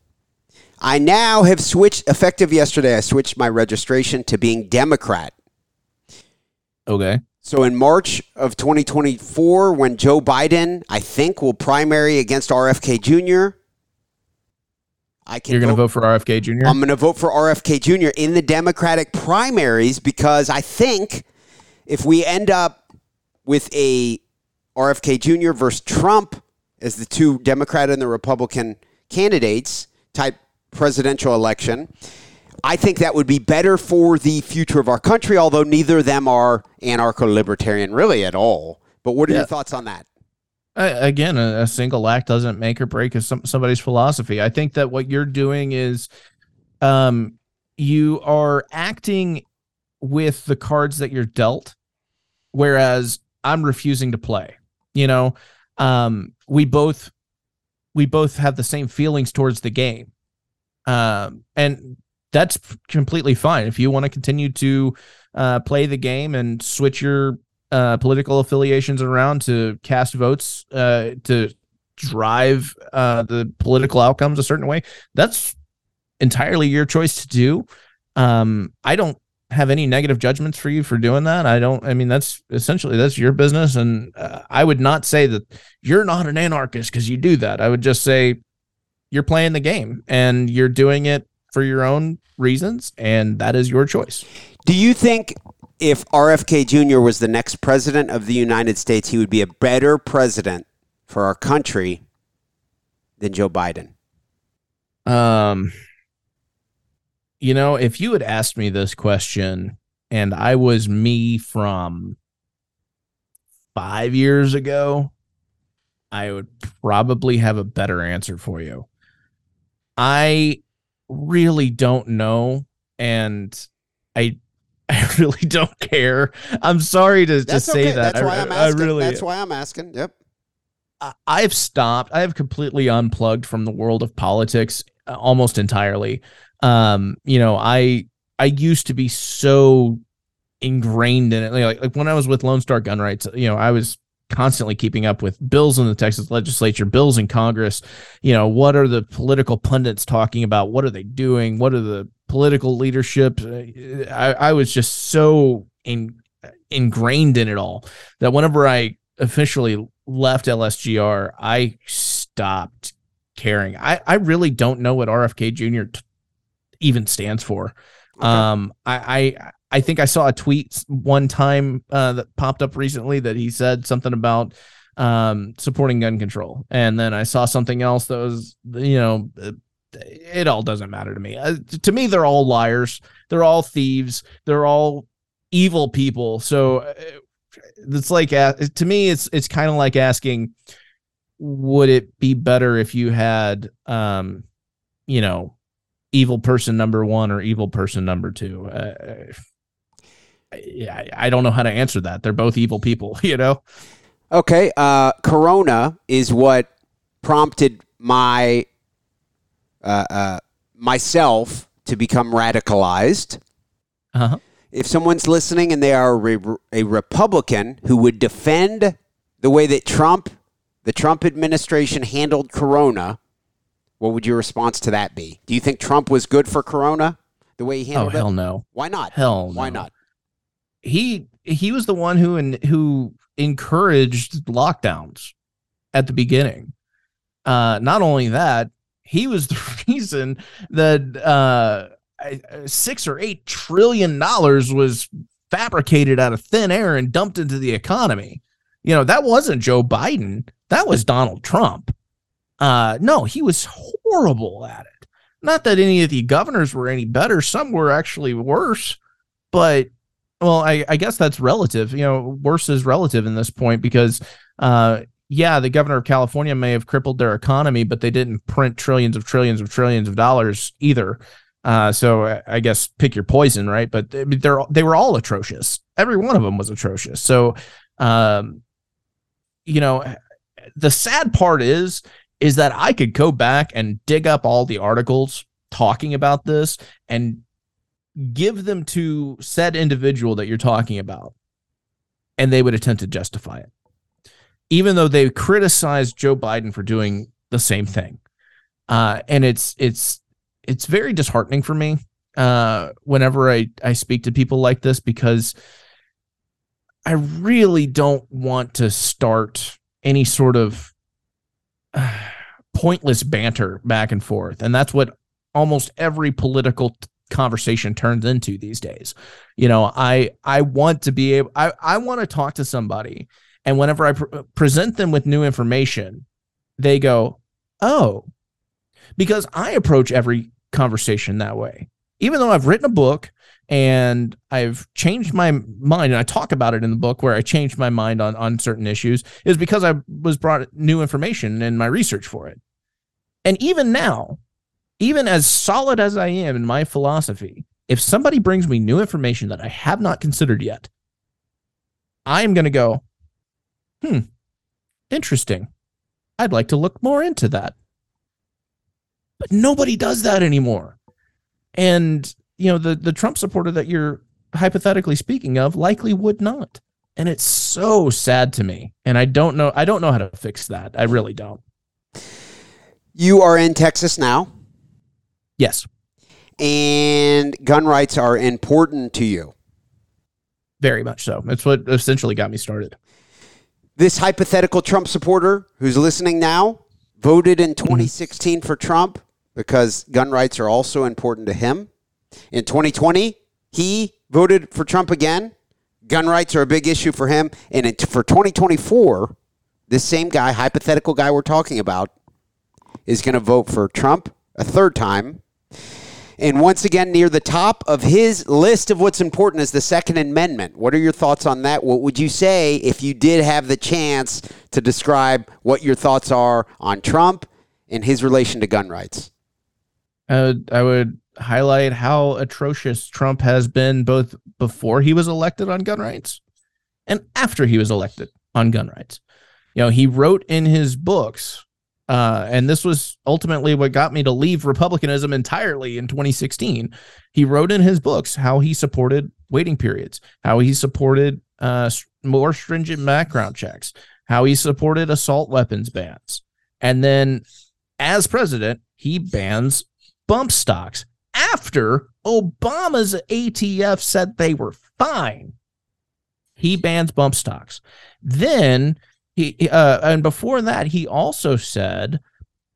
I now have switched, effective yesterday, I switched my registration to being Democrat. Okay. So in March of 2024, when Joe Biden, I think, will primary against RFK Jr., I can. You're going to vote for RFK Jr. I'm going to vote for RFK Jr. in the Democratic primaries because I think if we end up with a RFK Jr. versus Trump as the two Democrat and the Republican candidates type presidential election, I think that would be better for the future of our country, although neither of them are anarcho libertarian really at all. But what are yeah. your thoughts on that? Uh, again, a, a, single act doesn't make or break some, somebody's philosophy. I think that what you're doing is um, you are acting with the cards that you're dealt, whereas I'm refusing to play. You know, um, we both we both have the same feelings towards the game, um, and that's completely fine. If you want to continue to uh, play the game and switch your uh, political affiliations around to cast votes uh, to drive uh, the political outcomes a certain way, that's entirely your choice to do. Um, I don't have any negative judgments for you for doing that. I don't. I mean, that's essentially that's your business, and uh, I would not say that you're not an anarchist because you do that. I would just say you're playing the game and you're doing it for your own reasons, and that is your choice. Do you think if RFK Jr. was the next president of the United States, he would be a better president for our country than Joe Biden? Um you know, if you had asked me this question and I was me from five years ago, I would probably have a better answer for you. I really don't know. And I I really don't care. I'm sorry to, to say that. That's why I, am asking. Really, that's why I'm asking. Yep. I've stopped. I have completely unplugged from the world of politics uh, almost entirely. Um, you know, I I used to be so ingrained in it. Like, like when I was with Lone Star Gun Rights, you know, I was constantly keeping up with bills in the Texas legislature, bills in Congress. You know, what are the political pundits talking about? What are they doing? What are the political leadership? I, I was just so in, ingrained in it all that whenever I officially left LSGR, I stopped caring. I, I really don't know what RFK Jr. T- even stands for. Okay. Um, I, I I think I saw a tweet one time uh, that popped up recently that he said something about um, supporting gun control, and then I saw something else that was you know it all doesn't matter to me. Uh, to me, they're all liars. They're all thieves. They're all evil people. So uh, it's like uh, to me, it's it's kind of like asking, would it be better if you had, um, you know, evil person number one or evil person number two? Uh, I, I don't know how to answer that. They're both evil people, you know. Okay, uh, Corona is what prompted my uh, uh, myself to become radicalized. Uh-huh. If someone's listening and they are a, re- a Republican who would defend the way that Trump, the Trump administration handled Corona, what would your response to that be? Do you think Trump was good for Corona? The way he handled it. oh, hell no. Why not? Hell Why no. not? He he was the one who and who encouraged lockdowns at the beginning. Uh, not only that, he was the reason that uh, six or eight trillion dollars was fabricated out of thin air and dumped into the economy. You know, that wasn't Joe Biden. That was Donald Trump. Uh, no, he was horrible at it. Not that any of the governors were any better. Some were actually worse, but well, I, I guess that's relative. You know, worse is relative in this point because, uh, yeah, the governor of California may have crippled their economy, but they didn't print trillions of trillions of trillions of dollars either. Uh, so I guess pick your poison, right? But they're they were all atrocious. Every one of them was atrocious. So, um, you know, the sad part is is that I could go back and dig up all the articles talking about this and give them to said individual that you're talking about, and they would attempt to justify it, even though they criticized Joe Biden for doing the same thing. Uh, and it's it's it's very disheartening for me uh, whenever I I speak to people like this because I really don't want to start any sort of uh, pointless banter back and forth, and that's what almost every political conversation turns into these days. You know, I I want to be able I I want to talk to somebody and whenever I pr- present them with new information, they go, "Oh." Because I approach every conversation that way. Even though I've written a book and I've changed my mind and I talk about it in the book where I changed my mind on on certain issues is because I was brought new information in my research for it. And even now, even as solid as I am in my philosophy, if somebody brings me new information that I have not considered yet, I am going to go, hmm, interesting. I'd like to look more into that. But nobody does that anymore. And, you know, the, the Trump supporter that you're hypothetically speaking of likely would not. And it's so sad to me. And I don't know, I don't know how to fix that. I really don't. You are in Texas now. Yes. And gun rights are important to you. Very much so. That's what essentially got me started. This hypothetical Trump supporter who's listening now voted in 2016 mm-hmm. for Trump because gun rights are also important to him. In 2020, he voted for Trump again. Gun rights are a big issue for him. And for 2024, this same guy, hypothetical guy we're talking about, is going to vote for Trump a third time. And once again, near the top of his list of what's important is the Second Amendment. What are your thoughts on that? What would you say if you did have the chance to describe what your thoughts are on Trump and his relation to gun rights? I would, I would highlight how atrocious Trump has been both before he was elected on gun rights and after he was elected on gun rights. You know, he wrote in his books uh, and this was ultimately what got me to leave Republicanism entirely in 2016. He wrote in his books how he supported waiting periods, how he supported uh, more stringent background checks, how he supported assault weapons bans. And then, as president, he bans bump stocks after Obama's ATF said they were fine. He bans bump stocks. Then he uh, and before that, he also said,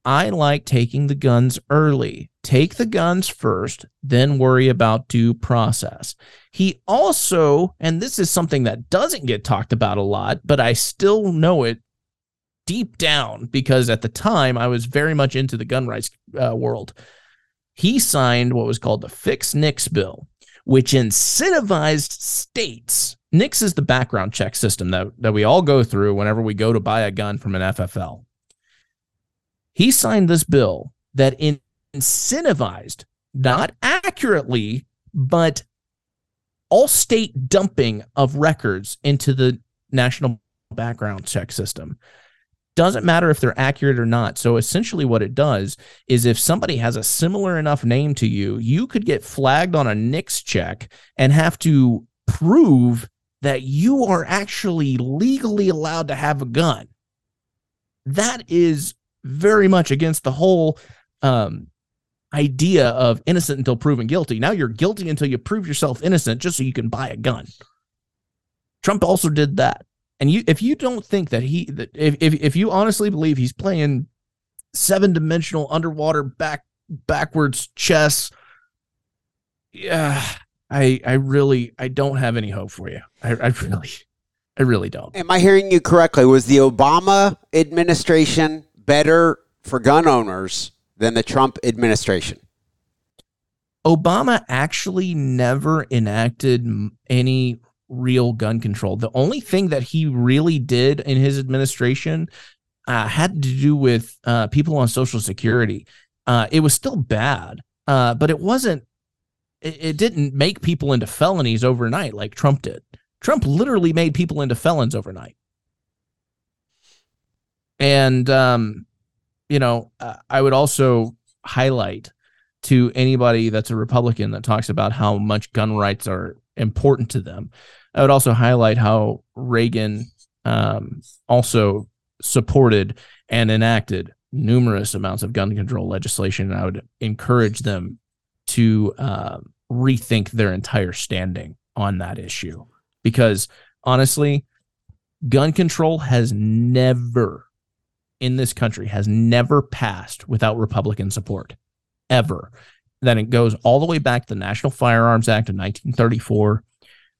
"I like taking the guns early. Take the guns first, then worry about due process." He also, and this is something that doesn't get talked about a lot, but I still know it deep down because at the time I was very much into the gun rights uh, world. He signed what was called the Fix NICS bill, which incentivized states NICS is the background check system that, that we all go through whenever we go to buy a gun from an FFL. He signed this bill that incentivized, not accurately, but all state dumping of records into the national background check system. Doesn't matter if they're accurate or not. So essentially, what it does is if somebody has a similar enough name to you, you could get flagged on a NICS check and have to prove that you are actually legally allowed to have a gun. That is very much against the whole um, idea of innocent until proven guilty. Now you're guilty until you prove yourself innocent just so you can buy a gun. Trump also did that. And you, if you don't think that he, that if, if if you honestly believe he's playing seven dimensional underwater back backwards chess, yeah, I I really I don't have any hope for you. I, I really I really don't. Am I hearing you correctly? Was the Obama administration better for gun owners than the Trump administration? Obama actually never enacted any real gun control. The only thing that he really did in his administration uh, had to do with uh, people on Social Security. Uh, it was still bad, uh, but it wasn't. It, it didn't make people into felonies overnight like Trump did. Trump literally made people into felons overnight. And um, you know, uh, I would also highlight to anybody that's a Republican that talks about how much gun rights are important to them. I would also highlight how Reagan um, also supported and enacted numerous amounts of gun control legislation. And I would encourage them to uh, rethink their entire standing on that issue because honestly, gun control has never in this country has never passed without Republican support, ever. Then it goes all the way back to the National Firearms Act of 1934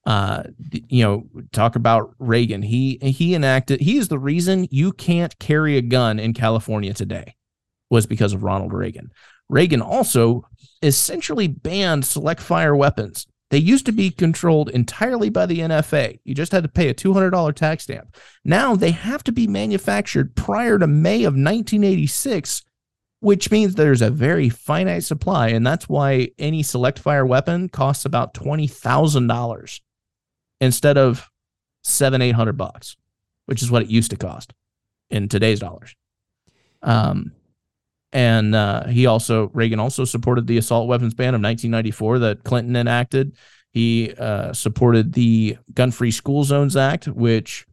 uh, you know, talk about Reagan. He he enacted. He is the reason you can't carry a gun in California today, was because of Ronald Reagan. Reagan also essentially banned select fire weapons. They used to be controlled entirely by the NFA. You just had to pay a $200 tax stamp. Now they have to be manufactured prior to May of 1986, which means there's a very finite supply. And that's why any select fire weapon costs about $20,000 instead of seven, eight hundred bucks, which is what it used to cost in today's dollars. Um, and uh, he also Reagan also supported the assault weapons ban of 1994 that Clinton enacted. He uh, supported the Gun Free School Zones Act, which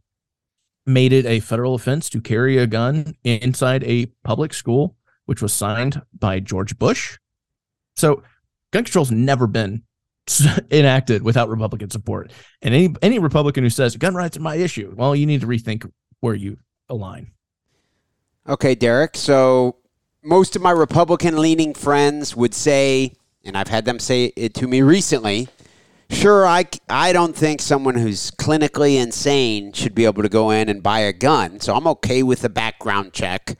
made it a federal offense to carry a gun inside a public school, which was signed by George Bush. So gun control's never been enacted without Republican support. And any any Republican who says gun rights are my issue, well, you need to rethink where you align. Okay, Derek. So most of my Republican leaning friends would say, and I've had them say it to me recently. Sure, I, I don't think someone who's clinically insane should be able to go in and buy a gun. So I'm okay with a background check.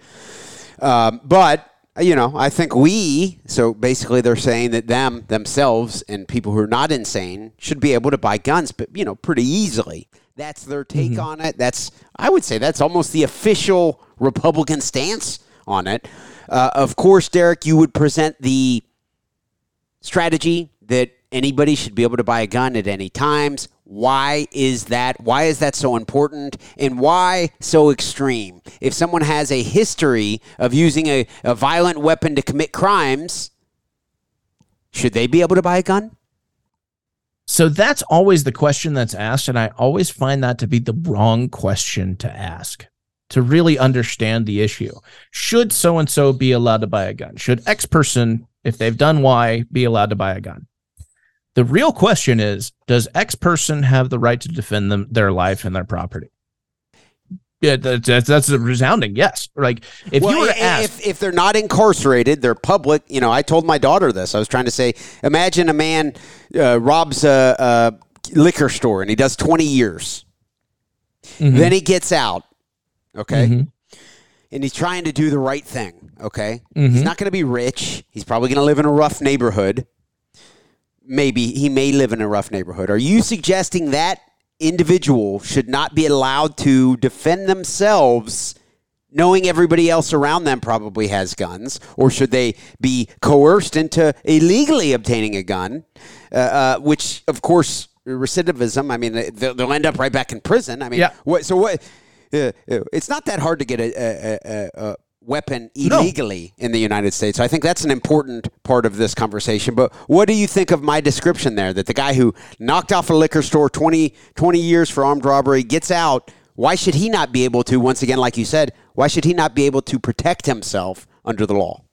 Um, but you know, I think we, so basically they're saying that them, themselves, and people who are not insane should be able to buy guns, but, you know, pretty easily. That's their take mm-hmm. on it. That's, I would say, that's almost the official Republican stance on it. Uh, of course, Derek, you would present the strategy that anybody should be able to buy a gun at any times. Why is that? Why is that so important? And why so extreme? If someone has a history of using a, a violent weapon to commit crimes, should they be able to buy a gun? So that's always the question that's asked. And I always find that to be the wrong question to ask to really understand the issue. Should so and so be allowed to buy a gun? Should X person, if they've done Y, be allowed to buy a gun? The real question is Does X person have the right to defend them, their life and their property? Yeah, that's, that's a resounding yes. Like if well, you were to ask, if, if they're not incarcerated, they're public. You know, I told my daughter this. I was trying to say, imagine a man uh, robs a, a, liquor store and he does twenty years. Mm-hmm. Then he gets out. Okay. Mm-hmm and he's trying to do the right thing. Okay, mm-hmm. he's not going to be rich. He's probably going to live in a rough neighborhood maybe he may live in a rough neighborhood. Are you suggesting that individual should not be allowed to defend themselves? knowing everybody else around them probably has guns, or should they be coerced into illegally obtaining a gun? Uh, uh, which, of course, recidivism. I mean, they'll, they'll, end up right back in prison. I mean, yeah. what? So what? Uh, uh it's not that hard to get a, a, a, a weapon illegally no. in the United States. So I think that's an important part of this conversation. But what do you think of my description there that the guy who knocked off a liquor store 20, 20 years for armed robbery gets out? Why should he not be able to, once again, like you said, why should he not be able to protect himself under the law?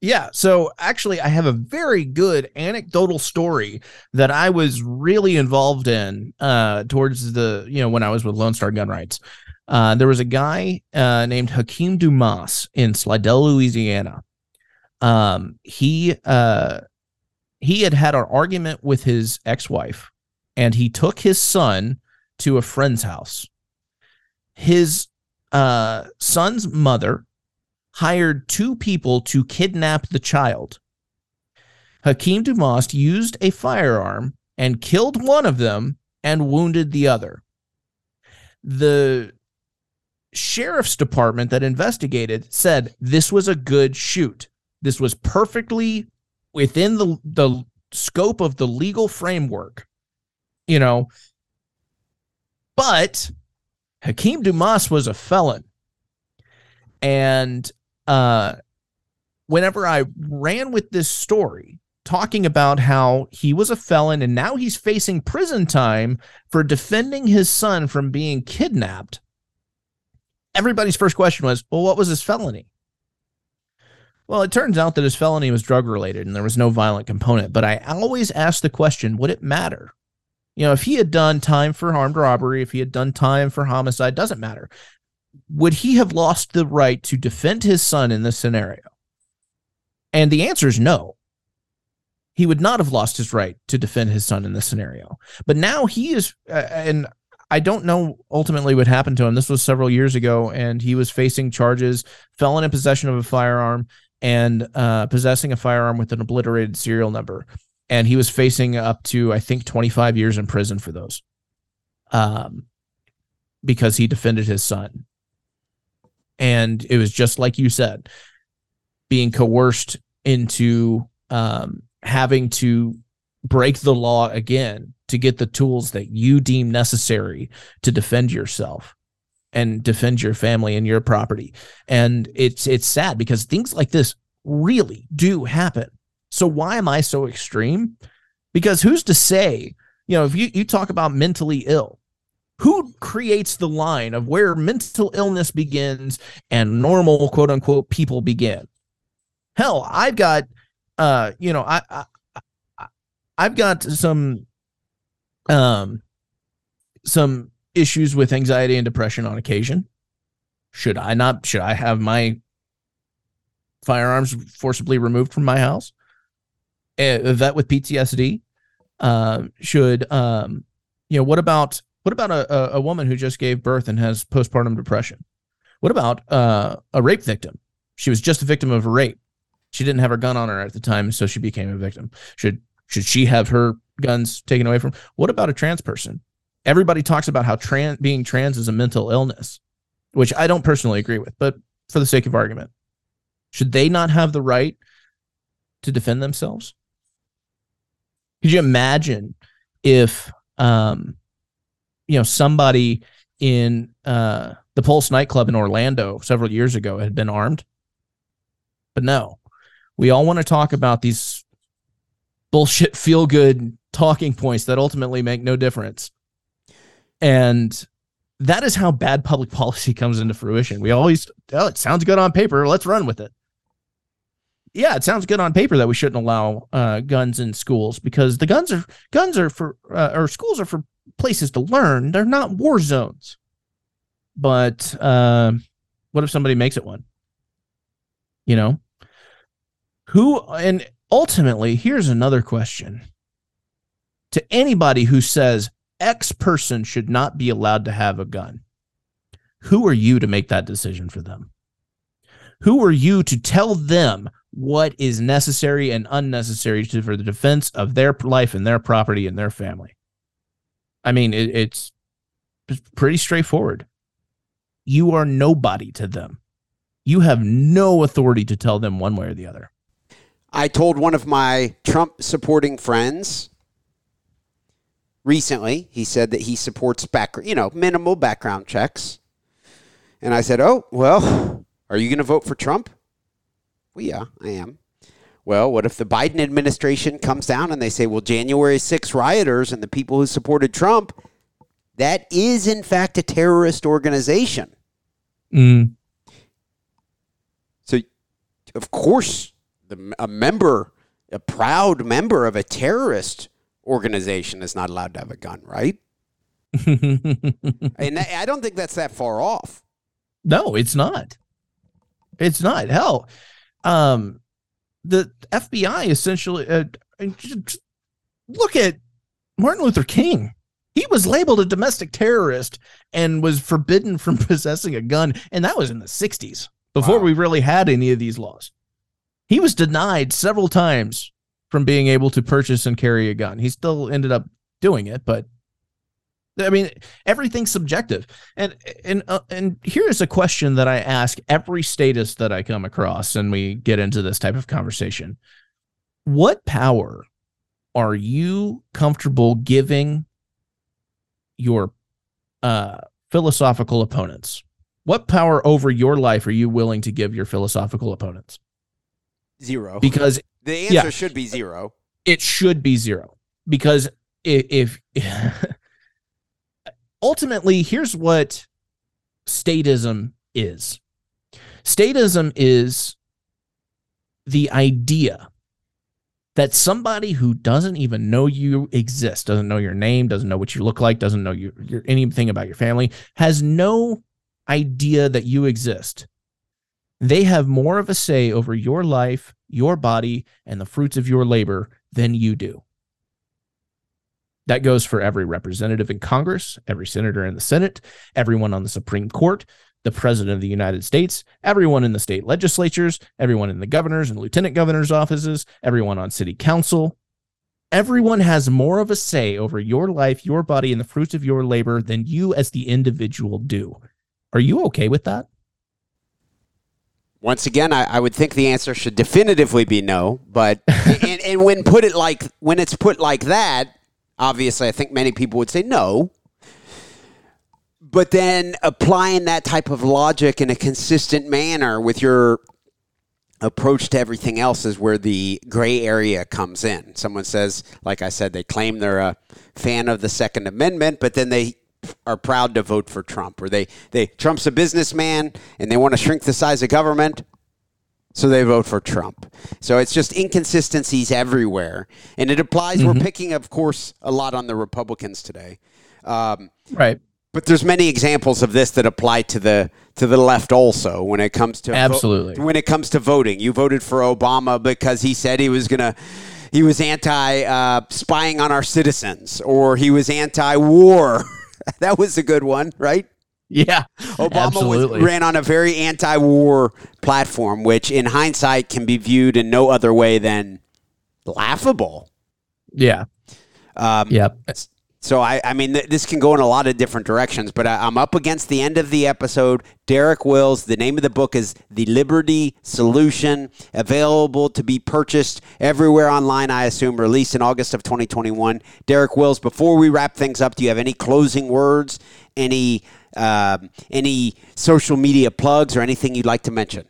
Yeah. So actually, I have a very good anecdotal story that I was really involved in uh, towards the, you know, when I was with Lone Star Gun Rights. Uh, there was a guy uh, named Hakeem Dumas in Slidell, Louisiana. Um, he uh, he had had an argument with his ex-wife, and he took his son to a friend's house. His uh, son's mother hired two people to kidnap the child. Hakeem Dumas used a firearm and killed one of them and wounded the other. The sheriff's department that investigated said this was a good shoot. This was perfectly within the the scope of the legal framework. You know, but Hakeem Dumas was a felon. And uh whenever I ran with this story, talking about how he was a felon and now he's facing prison time for defending his son from being kidnapped everybody's first question was, well, what was his felony? Well, it turns out that his felony was drug related and there was no violent component. But I always ask the question would it matter? You know, if he had done time for armed robbery, if he had done time for homicide, doesn't matter. Would he have lost the right to defend his son in this scenario? And the answer is no. He would not have lost his right to defend his son in this scenario. But now he is, uh, and I don't know ultimately what happened to him. This was several years ago, and he was facing charges, felon in possession of a firearm, and uh, possessing a firearm with an obliterated serial number. And he was facing up to, I think, 25 years in prison for those, um, because he defended his son. And it was just like you said, being coerced into um, having to break the law again to get the tools that you deem necessary to defend yourself and defend your family and your property. And it's it's sad because things like this really do happen. So why am I so extreme? Because who's to say, you know, if you, you talk about mentally ill, who creates the line of where mental illness begins and normal quote unquote people begin? Hell, I've got uh, you know, I, I I've got some um some issues with anxiety and depression on occasion. Should I not should I have my firearms forcibly removed from my house? A vet with PTSD uh, should um you know what about what about a, a woman who just gave birth and has postpartum depression? What about uh, a rape victim? She was just a victim of a rape. She didn't have her gun on her at the time, so she became a victim. Should should she have her guns taken away from? What about a trans person? Everybody talks about how trans being trans is a mental illness, which I don't personally agree with, but for the sake of argument, should they not have the right to defend themselves? Could you imagine if um you know somebody in uh the Pulse nightclub in Orlando several years ago had been armed? But no. We all want to talk about these bullshit feel good talking points that ultimately make no difference. And that is how bad public policy comes into fruition. We always, oh, it sounds good on paper. Let's run with it. Yeah, it sounds good on paper that we shouldn't allow uh, guns in schools because the guns are guns are for uh, or schools are for places to learn. They're not war zones. But uh, what if somebody makes it one? You know, who and ultimately, here's another question to anybody who says X person should not be allowed to have a gun. Who are you to make that decision for them? Who are you to tell them what is necessary and unnecessary to, for the defense of their life and their property and their family? I mean, it, it's pretty straightforward. You are nobody to them. You have no authority to tell them one way or the other. I told one of my Trump supporting friends recently, he said that he supports back, you know, minimal background checks. And I said, "Oh, well, are you going to vote for Trump?" Well, yeah, I am. Well, what if the Biden administration comes down and they say, "Well, January 6 rioters and the people who supported Trump, that is in fact a terrorist organization." Mm. So, of course, the, a member, a proud member of a terrorist organization is not allowed to have a gun, right? and I don't think that's that far off. No, it's not. It's not. Hell, um, the FBI essentially uh, look at Martin Luther King. He was labeled a domestic terrorist and was forbidden from possessing a gun, and that was in the 60s before wow. we really had any of these laws. He was denied several times from being able to purchase and carry a gun. He still ended up doing it, but I mean, everything's subjective. And and uh, and here's a question that I ask every statist that I come across, and we get into this type of conversation: What power are you comfortable giving your uh, philosophical opponents? What power over your life are you willing to give your philosophical opponents? Zero. Because the answer yeah, should be zero. It should be zero because if, if ultimately, here's what statism is statism is the idea that somebody who doesn't even know you exist, doesn't know your name, doesn't know what you look like, doesn't know you, your, anything about your family, has no idea that you exist. They have more of a say over your life, your body, and the fruits of your labor than you do. That goes for every representative in Congress, every senator in the Senate, everyone on the Supreme Court, the president of the United States, everyone in the state legislatures, everyone in the governors and lieutenant governors' offices, everyone on city council. Everyone has more of a say over your life, your body, and the fruits of your labor than you as the individual do. Are you okay with that? Once again, I, I, would think the answer should definitively be no. But and, and when put it like when it's put like that, Obviously, I think many people would say no. But then applying that type of logic in a consistent manner with your approach to everything else is where the gray area comes in. Someone says, like I said, they claim they're a fan of the Second Amendment, but then they are proud to vote for Trump, or they, they Trump's a businessman and they want to shrink the size of government, so they vote for Trump. So it's just inconsistencies everywhere, and it applies. Mm-hmm. We're picking, of course, a lot on the Republicans today, um, right? But there's many examples of this that apply to the to the left also when it comes to absolutely vo- when it comes to voting. You voted for Obama because he said he was gonna he was anti uh, spying on our citizens or he was anti war. that was a good one, right? Yeah, Obama was, ran on a very anti-war platform, which, in hindsight, can be viewed in no other way than laughable. Yeah. Um, yep. So I, I mean, th- this can go in a lot of different directions, but I, am up against the end of the episode. Derek Wills. The name of the book is The Liberty Solution, available to be purchased everywhere online. I assume released in August of 2021. Derek Wills. Before we wrap things up, do you have any closing words? Any uh, any social media plugs or anything you'd like to mention?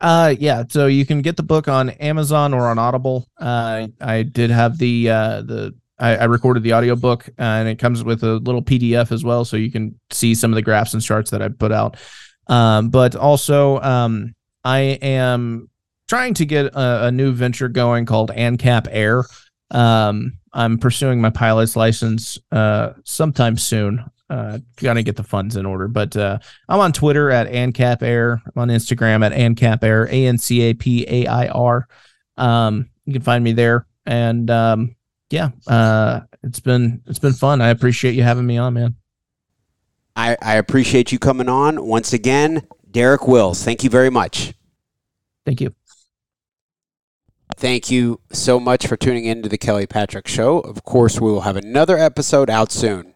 Uh, yeah. So you can get the book on Amazon or on Audible. Uh, I did have the uh, the I, I recorded the audiobook and it comes with a little PDF as well, so you can see some of the graphs and charts that I put out. Um, but also, um, I am trying to get a, a new venture going called ANCAP Air. Um, I'm pursuing my pilot's license uh, sometime soon uh, gotta get the funds in order. But uh, I'm on Twitter at ANCAP Air. I'm on Instagram at ANCAP Air, A N C A P A I R. Um, you can find me there. And um, yeah, uh, it's been it's been fun. I appreciate you having me on, man. I, I appreciate you coming on once again, Derek Wills. Thank you very much. Thank you. Thank you so much for tuning in to the Kelly Patrick Show. Of course, we will have another episode out soon.